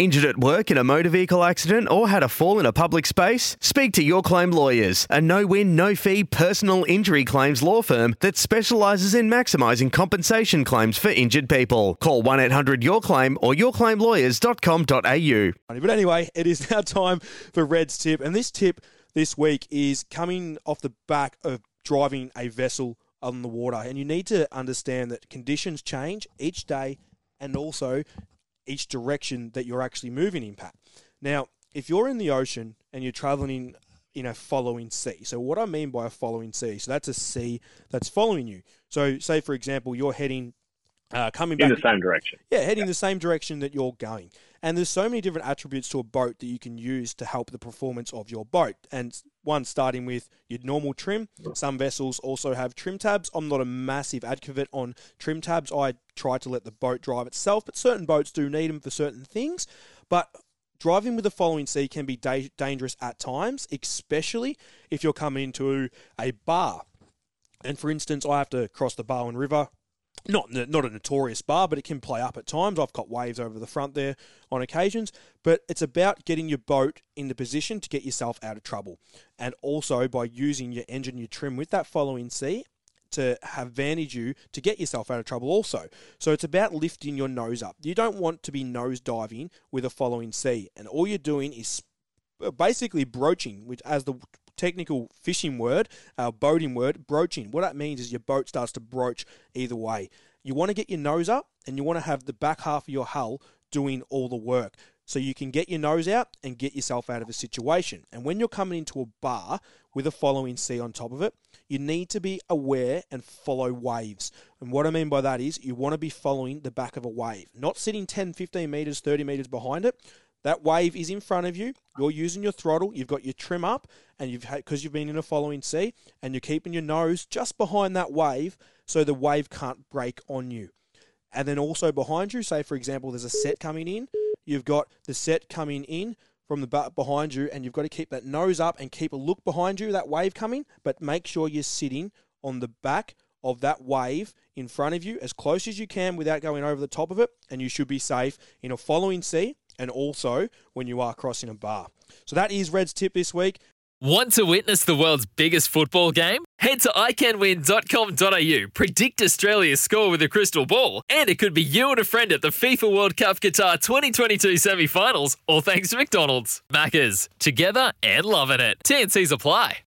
Injured at work in a motor vehicle accident or had a fall in a public space? Speak to Your Claim Lawyers, a no win, no fee personal injury claims law firm that specialises in maximising compensation claims for injured people. Call 1 800 Your Claim or yourclaimlawyers.com.au. But anyway, it is now time for Red's tip, and this tip this week is coming off the back of driving a vessel on the water. And you need to understand that conditions change each day and also each direction that you're actually moving in, Pat. Now, if you're in the ocean and you're traveling in, in a following sea, so what I mean by a following sea, so that's a sea that's following you. So, say for example, you're heading, uh, coming back in the same direction. Yeah, heading the same direction that you're going. And there's so many different attributes to a boat that you can use to help the performance of your boat. And one starting with your normal trim. Some vessels also have trim tabs. I'm not a massive advocate on trim tabs. I try to let the boat drive itself, but certain boats do need them for certain things. But driving with the following sea can be da- dangerous at times, especially if you're coming into a bar. And for instance, I have to cross the Barwon River not not a notorious bar, but it can play up at times. I've got waves over the front there on occasions, but it's about getting your boat in the position to get yourself out of trouble, and also by using your engine, your trim with that following sea to have advantage you to get yourself out of trouble also. So it's about lifting your nose up. You don't want to be nose diving with a following sea, and all you're doing is uh, basically broaching, which as the technical fishing word, uh, boating word, broaching. What that means is your boat starts to broach either way. You want to get your nose up and you want to have the back half of your hull doing all the work. So you can get your nose out and get yourself out of a situation. And when you're coming into a bar with a following sea on top of it, you need to be aware and follow waves. And what I mean by that is you want to be following the back of a wave, not sitting 10, 15 meters, 30 meters behind it, that wave is in front of you. You're using your throttle. You've got your trim up, and you've because you've been in a following sea, and you're keeping your nose just behind that wave, so the wave can't break on you. And then also behind you, say for example, there's a set coming in. You've got the set coming in from the back behind you, and you've got to keep that nose up and keep a look behind you, that wave coming, but make sure you're sitting on the back of that wave in front of you as close as you can without going over the top of it, and you should be safe in a following sea and also when you are crossing a bar. So that is Red's tip this week. Want to witness the world's biggest football game? Head to iCanWin.com.au, predict Australia's score with a crystal ball, and it could be you and a friend at the FIFA World Cup Qatar 2022 semi finals, all thanks to McDonald's. Maccas, together and loving it. TNCs apply.